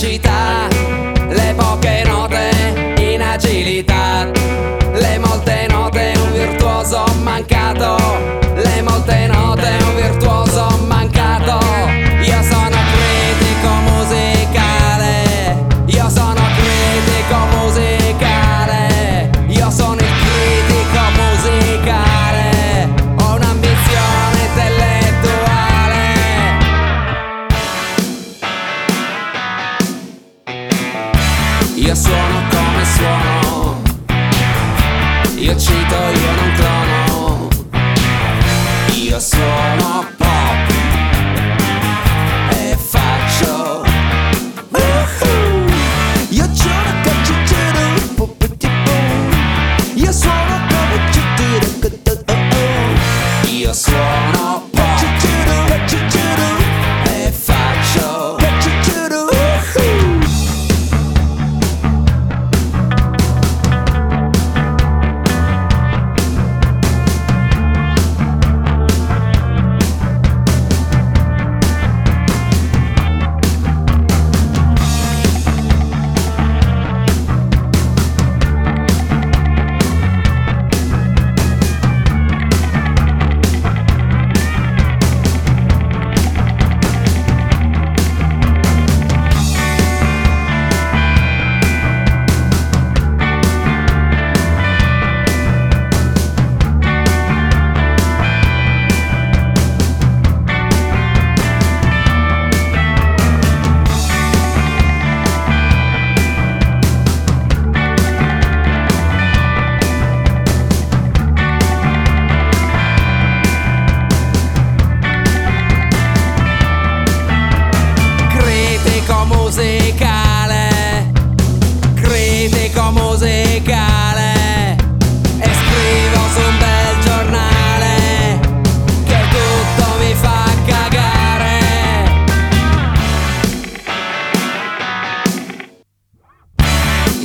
sagacità, le poche note in agilità, le molte note un virtuoso mancato. Io suono come suono. Io cito, io non clono Io suono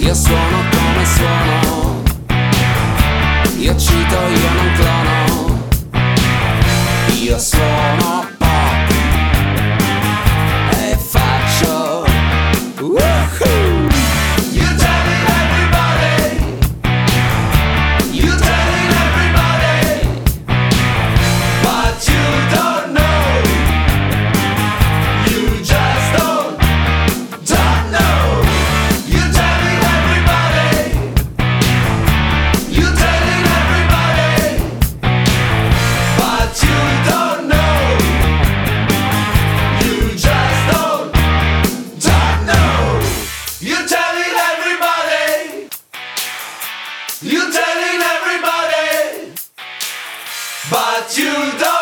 Io suono come suono. Io cito, io non clono. Io suono you don't